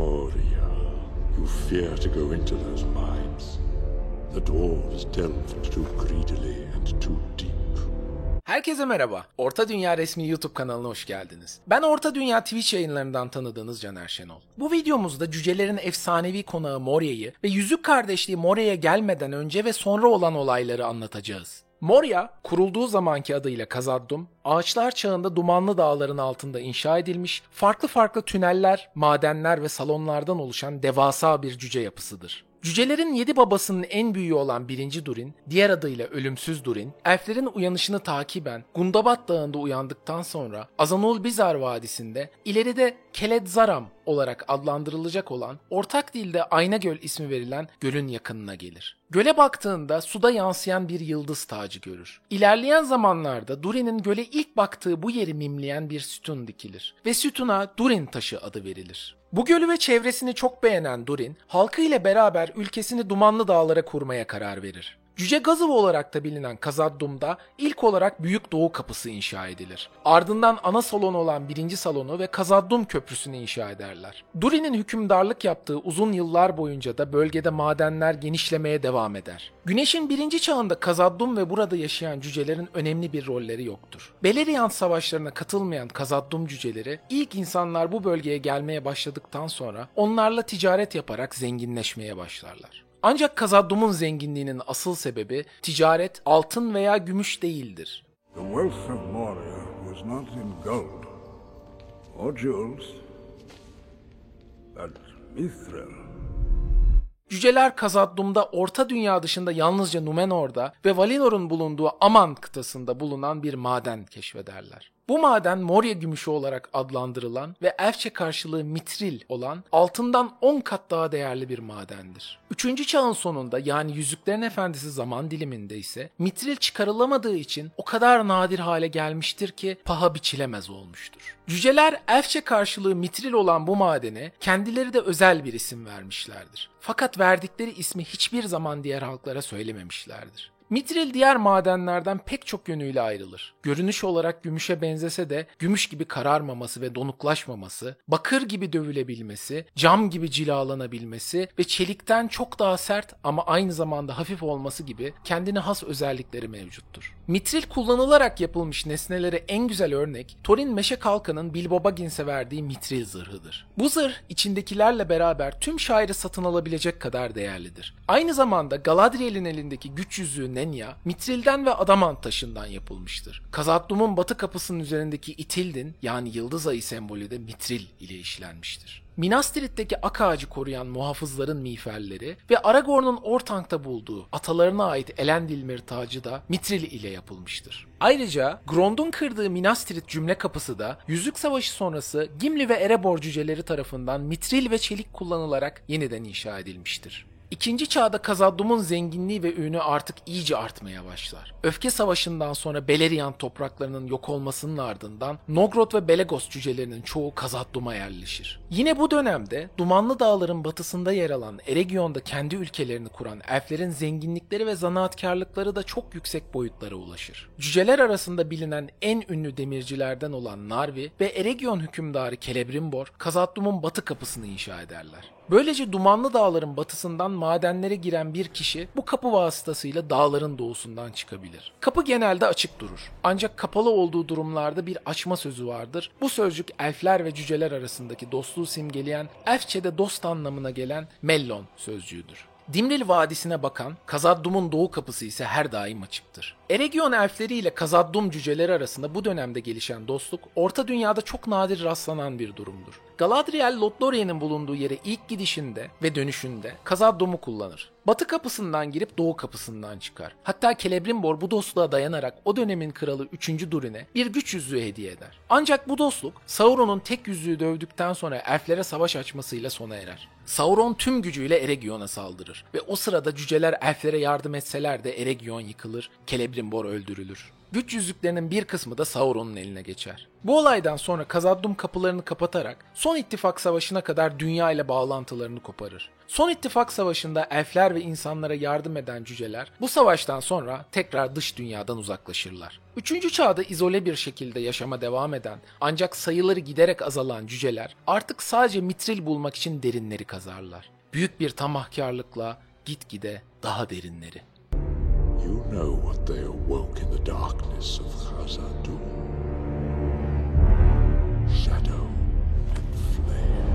Moria, you fear to go into those mines. The dwarves delved too greedily and too deep. Herkese merhaba. Orta Dünya resmi YouTube kanalına hoş geldiniz. Ben Orta Dünya Twitch yayınlarından tanıdığınız Caner Şenol. Bu videomuzda cücelerin efsanevi konağı Moria'yı ve Yüzük Kardeşliği Moria'ya gelmeden önce ve sonra olan olayları anlatacağız. Moria, kurulduğu zamanki adıyla Kazaddum, ağaçlar çağında dumanlı dağların altında inşa edilmiş, farklı farklı tüneller, madenler ve salonlardan oluşan devasa bir cüce yapısıdır. Cücelerin yedi babasının en büyüğü olan birinci Durin, diğer adıyla Ölümsüz Durin, elflerin uyanışını takiben Gundabat Dağı'nda uyandıktan sonra Azanul Bizar Vadisi'nde ileride Keledzaram olarak adlandırılacak olan ortak dilde Ayna Göl ismi verilen gölün yakınına gelir. Göle baktığında suda yansıyan bir yıldız tacı görür. İlerleyen zamanlarda Durin'in göle ilk baktığı bu yeri mimleyen bir sütun dikilir ve sütuna Durin taşı adı verilir. Bu gölü ve çevresini çok beğenen Durin, halkı ile beraber ülkesini dumanlı dağlara kurmaya karar verir. Cüce Gazıv olarak da bilinen Kazaddum'da ilk olarak Büyük Doğu Kapısı inşa edilir. Ardından ana salon olan birinci salonu ve Kazaddum Köprüsü'nü inşa ederler. Durin'in hükümdarlık yaptığı uzun yıllar boyunca da bölgede madenler genişlemeye devam eder. Güneşin birinci çağında Kazaddum ve burada yaşayan cücelerin önemli bir rolleri yoktur. Beleriand savaşlarına katılmayan Kazaddum cüceleri ilk insanlar bu bölgeye gelmeye başladıktan sonra onlarla ticaret yaparak zenginleşmeye başlarlar. Ancak Kazaddum'un zenginliğinin asıl sebebi ticaret, altın veya gümüş değildir. The wealth of Moria was not in gold or jewels, but mithril. Cüceler Kazaddum'da Orta Dünya dışında yalnızca Numenor'da ve Valinor'un bulunduğu Aman kıtasında bulunan bir maden keşfederler. Bu maden Moria gümüşü olarak adlandırılan ve elfçe karşılığı mitril olan altından 10 kat daha değerli bir madendir. Üçüncü çağın sonunda yani Yüzüklerin Efendisi zaman diliminde ise mitril çıkarılamadığı için o kadar nadir hale gelmiştir ki paha biçilemez olmuştur. Cüceler elfçe karşılığı mitril olan bu madene kendileri de özel bir isim vermişlerdir. Fakat verdikleri ismi hiçbir zaman diğer halklara söylememişlerdir. Mitril diğer madenlerden pek çok yönüyle ayrılır. Görünüş olarak gümüşe benzese de gümüş gibi kararmaması ve donuklaşmaması, bakır gibi dövülebilmesi, cam gibi cilalanabilmesi ve çelikten çok daha sert ama aynı zamanda hafif olması gibi kendine has özellikleri mevcuttur. Mitril kullanılarak yapılmış nesnelere en güzel örnek Thorin Meşe Kalkan'ın Bilbo Baggins'e verdiği mitril zırhıdır. Bu zırh içindekilerle beraber tüm şairi satın alabilecek kadar değerlidir. Aynı zamanda Galadriel'in elindeki güç yüzüğü Nenya, mitrilden ve adamant taşından yapılmıştır. Kazaddum'un batı kapısının üzerindeki itildin yani yıldız ayı sembolü de mitril ile işlenmiştir. Minas Tirith'teki ak ağacı koruyan muhafızların miğferleri ve Aragorn'un Orthank'ta bulduğu atalarına ait Elendilmir tacı da mitril ile yapılmıştır. Ayrıca Grond'un kırdığı Minas Tirith cümle kapısı da Yüzük Savaşı sonrası Gimli ve Erebor cüceleri tarafından mitril ve çelik kullanılarak yeniden inşa edilmiştir. İkinci çağda Kazaddum'un zenginliği ve ünü artık iyice artmaya başlar. Öfke Savaşı'ndan sonra Beleriand topraklarının yok olmasının ardından Nogrod ve Belegos cücelerinin çoğu Kazaddum'a yerleşir. Yine bu dönemde Dumanlı Dağların batısında yer alan Eregion'da kendi ülkelerini kuran elflerin zenginlikleri ve zanaatkarlıkları da çok yüksek boyutlara ulaşır. Cüceler arasında bilinen en ünlü demircilerden olan Narvi ve Eregion hükümdarı Celebrimbor, Kazaddum'un batı kapısını inşa ederler. Böylece Dumanlı Dağların batısından madenlere giren bir kişi bu kapı vasıtasıyla dağların doğusundan çıkabilir. Kapı genelde açık durur. Ancak kapalı olduğu durumlarda bir açma sözü vardır. Bu sözcük elfler ve cüceler arasındaki dostluğu simgeleyen, elfçede dost anlamına gelen Mellon sözcüğüdür. Dimril Vadisi'ne bakan Kazaddum'un doğu kapısı ise her daim açıktır. Eregion elfleri ile Kazaddum cüceleri arasında bu dönemde gelişen dostluk, Orta Dünya'da çok nadir rastlanan bir durumdur. Galadriel, Lothlorien'in bulunduğu yere ilk gidişinde ve dönüşünde Kazaddum'u kullanır. Batı kapısından girip doğu kapısından çıkar. Hatta Celebrimbor bu dostluğa dayanarak o dönemin kralı 3. Durin'e bir güç yüzüğü hediye eder. Ancak bu dostluk Sauron'un tek yüzüğü dövdükten sonra elflere savaş açmasıyla sona erer. Sauron tüm gücüyle Eregion'a saldırır ve o sırada cüceler elflere yardım etseler de Eregion yıkılır, Celebrimbor öldürülür. Güç yüzüklerinin bir kısmı da Sauron'un eline geçer. Bu olaydan sonra Kazaddum kapılarını kapatarak Son İttifak Savaşı'na kadar dünya ile bağlantılarını koparır. Son İttifak Savaşı'nda elfler ve insanlara yardım eden cüceler bu savaştan sonra tekrar dış dünyadan uzaklaşırlar. Üçüncü çağda izole bir şekilde yaşama devam eden ancak sayıları giderek azalan cüceler artık sadece mitril bulmak için derinleri kazarlar. Büyük bir tamahkarlıkla gitgide daha derinleri. You know what darkness of Khazad-dûm. Shadow and flame.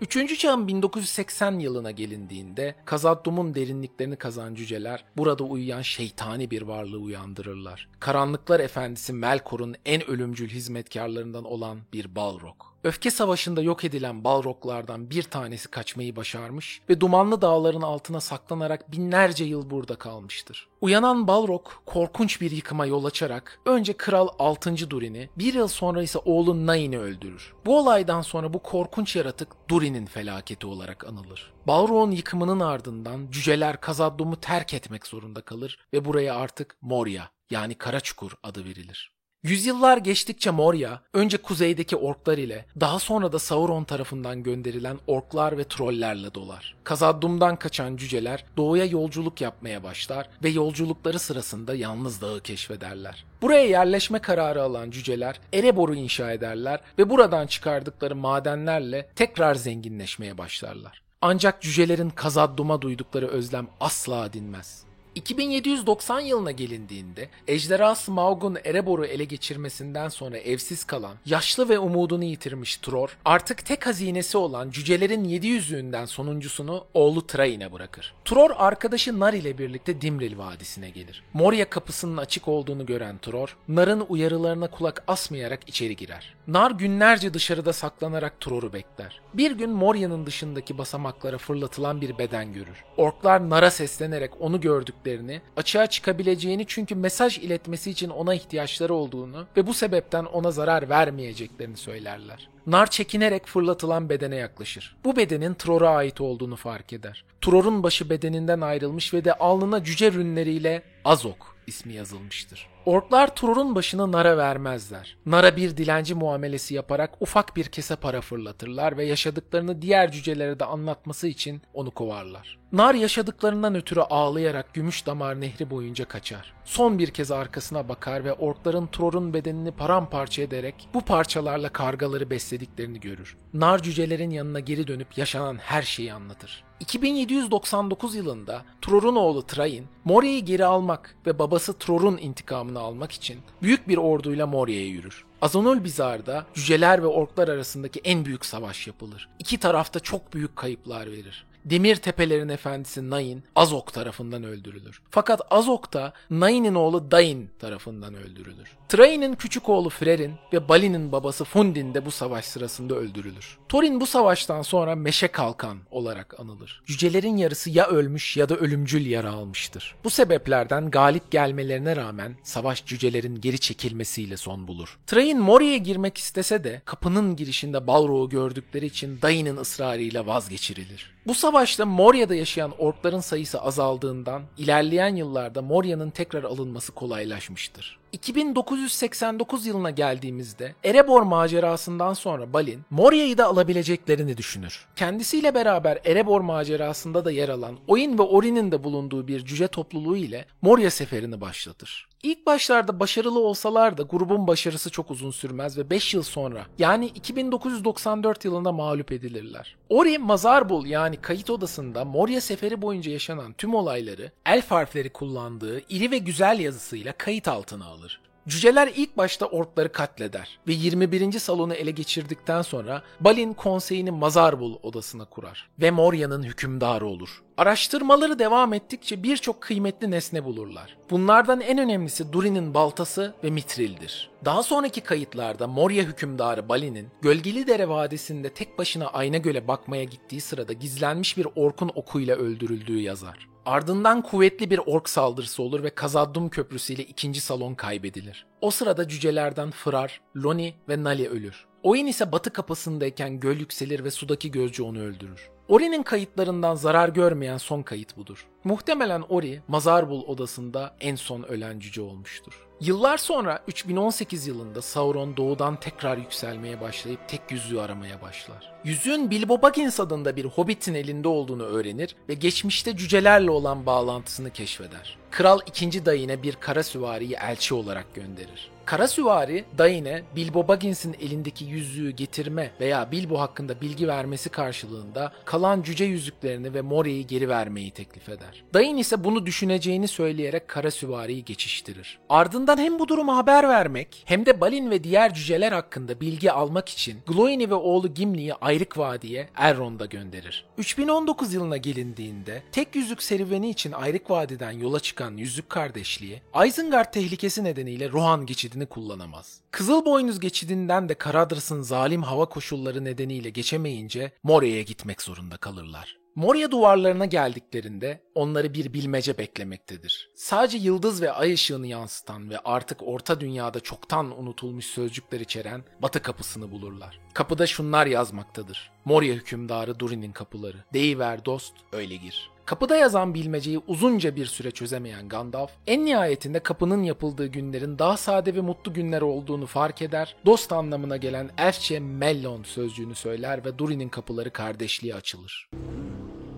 Üçüncü çağın 1980 yılına gelindiğinde Kazaddum'un derinliklerini kazan cüceler burada uyuyan şeytani bir varlığı uyandırırlar. Karanlıklar Efendisi Melkor'un en ölümcül hizmetkarlarından olan bir Balrog. Öfke savaşında yok edilen Balroglardan bir tanesi kaçmayı başarmış ve dumanlı dağların altına saklanarak binlerce yıl burada kalmıştır. Uyanan Balrog korkunç bir yıkıma yol açarak önce Kral 6. Durin'i bir yıl sonra ise oğlu Nain'i öldürür. Bu olaydan sonra bu korkunç yaratık Durin'in felaketi olarak anılır. Balrog'un yıkımının ardından cüceler Kazaddum'u terk etmek zorunda kalır ve buraya artık Moria yani Kara Çukur adı verilir. Yüzyıllar geçtikçe Moria, önce kuzeydeki orklar ile daha sonra da Sauron tarafından gönderilen orklar ve trollerle dolar. Kazaddum'dan kaçan cüceler doğuya yolculuk yapmaya başlar ve yolculukları sırasında yalnız dağı keşfederler. Buraya yerleşme kararı alan cüceler Erebor'u inşa ederler ve buradan çıkardıkları madenlerle tekrar zenginleşmeye başlarlar. Ancak cücelerin Kazaddum'a duydukları özlem asla dinmez. 2790 yılına gelindiğinde Ejderha Smaug'un Erebor'u ele geçirmesinden sonra evsiz kalan, yaşlı ve umudunu yitirmiş Tror, artık tek hazinesi olan cücelerin yedi yüzüğünden sonuncusunu oğlu Train'e bırakır. Tror arkadaşı Nar ile birlikte Dimril Vadisi'ne gelir. Moria kapısının açık olduğunu gören Tror, Nar'ın uyarılarına kulak asmayarak içeri girer. Nar günlerce dışarıda saklanarak Tror'u bekler. Bir gün Moria'nın dışındaki basamaklara fırlatılan bir beden görür. Orklar Nar'a seslenerek onu gördüklerini, açığa çıkabileceğini çünkü mesaj iletmesi için ona ihtiyaçları olduğunu ve bu sebepten ona zarar vermeyeceklerini söylerler. Nar çekinerek fırlatılan bedene yaklaşır. Bu bedenin Tror'a ait olduğunu fark eder. Tror'un başı bedeninden ayrılmış ve de alnına cüce rünleriyle Azok ismi yazılmıştır. Orklar Tror'un başını Nar'a vermezler. Nar'a bir dilenci muamelesi yaparak ufak bir kese para fırlatırlar ve yaşadıklarını diğer cücelere de anlatması için onu kovarlar. Nar yaşadıklarından ötürü ağlayarak Gümüş Damar Nehri boyunca kaçar. Son bir kez arkasına bakar ve orkların Tror'un bedenini paramparça ederek bu parçalarla kargaları beslediklerini görür. Nar cücelerin yanına geri dönüp yaşanan her şeyi anlatır. 2799 yılında Tror'un oğlu Train, Moria'yı geri almak ve babası Tror'un intikamını almak için büyük bir orduyla Moria'ya yürür. Azonul Bizar'da cüceler ve orklar arasındaki en büyük savaş yapılır. İki tarafta çok büyük kayıplar verir. Demir Tepelerin efendisi Nain Azok tarafından öldürülür. Fakat Azok da Nain'in oğlu Dain tarafından öldürülür. Train'in küçük oğlu Frer'in ve Balin'in babası Fundin de bu savaş sırasında öldürülür. Thorin bu savaştan sonra Meşe Kalkan olarak anılır. Cücelerin yarısı ya ölmüş ya da ölümcül yara almıştır. Bu sebeplerden galip gelmelerine rağmen savaş cücelerin geri çekilmesiyle son bulur. Train Moria'ya girmek istese de kapının girişinde Balrog'u gördükleri için Dain'in ısrarıyla vazgeçirilir. Bu savaşta Moria'da yaşayan orkların sayısı azaldığından ilerleyen yıllarda Moria'nın tekrar alınması kolaylaşmıştır. 2989 yılına geldiğimizde Erebor macerasından sonra Balin Moria'yı da alabileceklerini düşünür. Kendisiyle beraber Erebor macerasında da yer alan Oin ve Orin'in de bulunduğu bir cüce topluluğu ile Moria seferini başlatır. İlk başlarda başarılı olsalar da grubun başarısı çok uzun sürmez ve 5 yıl sonra yani 2994 yılında mağlup edilirler. Ori Mazarbul yani kayıt odasında Moria seferi boyunca yaşanan tüm olayları elf harfleri kullandığı iri ve güzel yazısıyla kayıt altına alır. Cüceler ilk başta orkları katleder ve 21. salonu ele geçirdikten sonra Balin konseyini Mazarbul odasına kurar ve Moria'nın hükümdarı olur. Araştırmaları devam ettikçe birçok kıymetli nesne bulurlar. Bunlardan en önemlisi Durin'in baltası ve Mitril'dir. Daha sonraki kayıtlarda Moria hükümdarı Balin'in Gölgeli Dere Vadisi'nde tek başına Ayna Göl'e bakmaya gittiği sırada gizlenmiş bir orkun okuyla öldürüldüğü yazar. Ardından kuvvetli bir ork saldırısı olur ve Kazaddum Köprüsü ile ikinci salon kaybedilir. O sırada cücelerden Fırar, Loni ve Nali ölür. Oin ise batı kapısındayken göl yükselir ve sudaki gözcü onu öldürür. Ori'nin kayıtlarından zarar görmeyen son kayıt budur. Muhtemelen Ori, Mazarbul odasında en son ölen cüce olmuştur. Yıllar sonra 3018 yılında Sauron doğudan tekrar yükselmeye başlayıp tek yüzüğü aramaya başlar. Yüzüğün Bilbo Baggins adında bir hobbitin elinde olduğunu öğrenir ve geçmişte cücelerle olan bağlantısını keşfeder. Kral 2. Dayine bir kara süvariyi elçi olarak gönderir. Kara süvari Daine Bilbo Baggins'in elindeki yüzüğü getirme veya Bilbo hakkında bilgi vermesi karşılığında kalan cüce yüzüklerini ve Moria'yı geri vermeyi teklif eder. Dain ise bunu düşüneceğini söyleyerek kara süvariyi geçiştirir. Ardından hem bu durumu haber vermek hem de Balin ve diğer cüceler hakkında bilgi almak için Glóini ve oğlu Gimli'yi Ayrık Vadi'ye Elrond'a gönderir. 3019 yılına gelindiğinde tek yüzük serüveni için Ayrık Vadi'den yola çıkan Yüzük Kardeşliği Isengard tehlikesi nedeniyle Rohan geçidini kullanamaz. Kızılboynuz geçidinden de Karadras'ın zalim hava koşulları nedeniyle geçemeyince Moria'ya gitmek zorunda kalırlar. Moria duvarlarına geldiklerinde onları bir bilmece beklemektedir. Sadece yıldız ve ay ışığını yansıtan ve artık orta dünyada çoktan unutulmuş sözcükler içeren batı kapısını bulurlar. Kapıda şunlar yazmaktadır. Moria hükümdarı Durin'in kapıları. Deyiver dost, öyle gir. Kapıda yazan bilmeceyi uzunca bir süre çözemeyen Gandalf, en nihayetinde kapının yapıldığı günlerin daha sade ve mutlu günler olduğunu fark eder, dost anlamına gelen Elfçe Mellon sözcüğünü söyler ve Durin'in kapıları kardeşliğe açılır.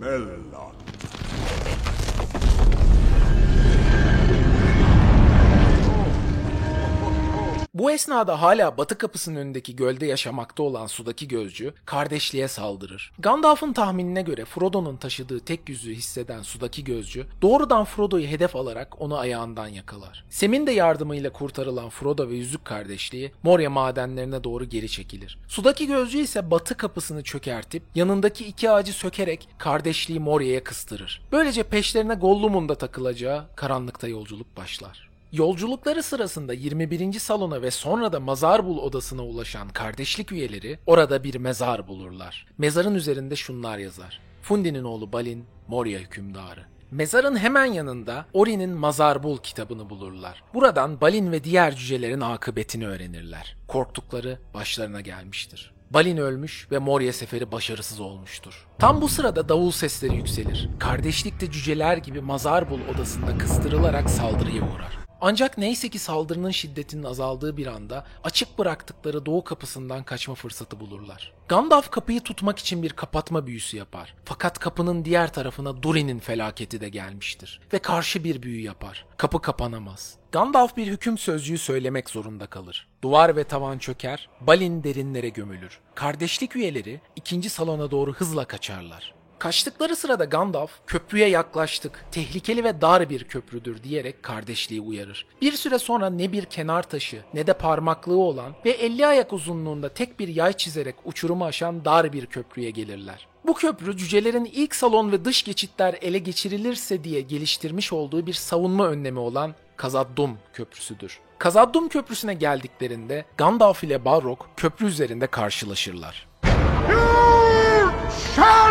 Mellon. Bu esnada hala batı kapısının önündeki gölde yaşamakta olan sudaki gözcü kardeşliğe saldırır. Gandalf'ın tahminine göre Frodo'nun taşıdığı tek yüzüğü hisseden sudaki gözcü doğrudan Frodo'yu hedef alarak onu ayağından yakalar. Sem'in de yardımıyla kurtarılan Frodo ve Yüzük kardeşliği Moria madenlerine doğru geri çekilir. Sudaki gözcü ise batı kapısını çökertip yanındaki iki ağacı sökerek kardeşliği Moria'ya kıstırır. Böylece peşlerine Gollum'un da takılacağı karanlıkta yolculuk başlar. Yolculukları sırasında 21. salona ve sonra da Mazarbul odasına ulaşan kardeşlik üyeleri orada bir mezar bulurlar. Mezarın üzerinde şunlar yazar. Fundi'nin oğlu Balin, Moria hükümdarı. Mezarın hemen yanında Ori'nin Mazarbul kitabını bulurlar. Buradan Balin ve diğer cücelerin akıbetini öğrenirler. Korktukları başlarına gelmiştir. Balin ölmüş ve Moria seferi başarısız olmuştur. Tam bu sırada davul sesleri yükselir. Kardeşlikte cüceler gibi Mazarbul odasında kıstırılarak saldırıya uğrar. Ancak neyse ki saldırının şiddetinin azaldığı bir anda açık bıraktıkları doğu kapısından kaçma fırsatı bulurlar. Gandalf kapıyı tutmak için bir kapatma büyüsü yapar. Fakat kapının diğer tarafına Durin'in felaketi de gelmiştir. Ve karşı bir büyü yapar. Kapı kapanamaz. Gandalf bir hüküm sözcüğü söylemek zorunda kalır. Duvar ve tavan çöker, Balin derinlere gömülür. Kardeşlik üyeleri ikinci salona doğru hızla kaçarlar. Kaçtıkları sırada Gandalf, köprüye yaklaştık, tehlikeli ve dar bir köprüdür diyerek kardeşliği uyarır. Bir süre sonra ne bir kenar taşı ne de parmaklığı olan ve 50 ayak uzunluğunda tek bir yay çizerek uçurumu aşan dar bir köprüye gelirler. Bu köprü cücelerin ilk salon ve dış geçitler ele geçirilirse diye geliştirmiş olduğu bir savunma önlemi olan Kazaddum Köprüsüdür. Kazaddum Köprüsü'ne geldiklerinde Gandalf ile Balrog köprü üzerinde karşılaşırlar. Shall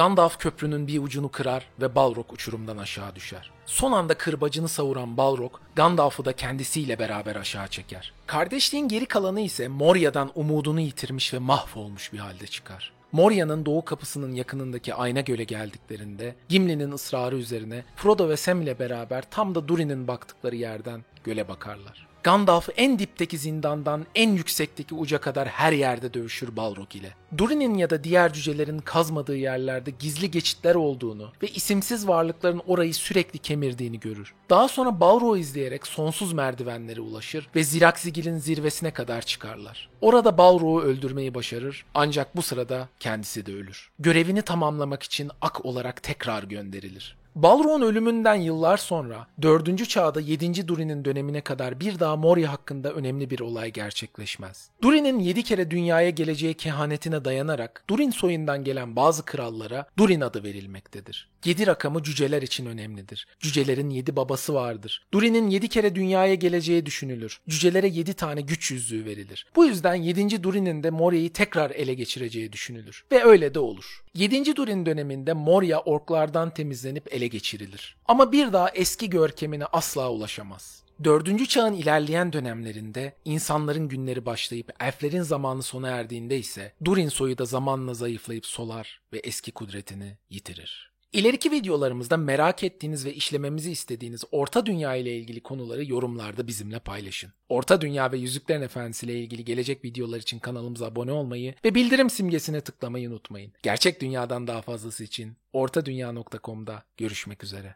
Gandalf köprünün bir ucunu kırar ve Balrog uçurumdan aşağı düşer. Son anda kırbacını savuran Balrog, Gandalf'ı da kendisiyle beraber aşağı çeker. Kardeşliğin geri kalanı ise Moria'dan umudunu yitirmiş ve mahvolmuş bir halde çıkar. Moria'nın doğu kapısının yakınındaki Ayna Göl'e geldiklerinde Gimli'nin ısrarı üzerine Frodo ve Sam ile beraber tam da Durin'in baktıkları yerden göle bakarlar. Gandalf en dipteki zindandan en yüksekteki uca kadar her yerde dövüşür Balrog ile. Durin'in ya da diğer cücelerin kazmadığı yerlerde gizli geçitler olduğunu ve isimsiz varlıkların orayı sürekli kemirdiğini görür. Daha sonra Balrog'u izleyerek sonsuz merdivenlere ulaşır ve Zirakzigil'in zirvesine kadar çıkarlar. Orada Balrog'u öldürmeyi başarır ancak bu sırada kendisi de ölür. Görevini tamamlamak için ak olarak tekrar gönderilir. Balrog'un ölümünden yıllar sonra 4. çağda 7. Durin'in dönemine kadar bir daha Moria hakkında önemli bir olay gerçekleşmez. Durin'in 7 kere dünyaya geleceği kehanetine dayanarak Durin soyundan gelen bazı krallara Durin adı verilmektedir. 7 rakamı cüceler için önemlidir. Cücelerin 7 babası vardır. Durin'in 7 kere dünyaya geleceği düşünülür. Cücelere 7 tane güç yüzüğü verilir. Bu yüzden 7. Durin'in de Moria'yı tekrar ele geçireceği düşünülür. Ve öyle de olur. 7. Durin döneminde Moria orklardan temizlenip ele geçirilir. Ama bir daha eski görkemine asla ulaşamaz. Dördüncü çağın ilerleyen dönemlerinde insanların günleri başlayıp elflerin zamanı sona erdiğinde ise Durin soyu da zamanla zayıflayıp solar ve eski kudretini yitirir. İleriki videolarımızda merak ettiğiniz ve işlememizi istediğiniz Orta Dünya ile ilgili konuları yorumlarda bizimle paylaşın. Orta Dünya ve Yüzüklerin Efendisi ile ilgili gelecek videolar için kanalımıza abone olmayı ve bildirim simgesine tıklamayı unutmayın. Gerçek dünyadan daha fazlası için ortadunya.com'da görüşmek üzere.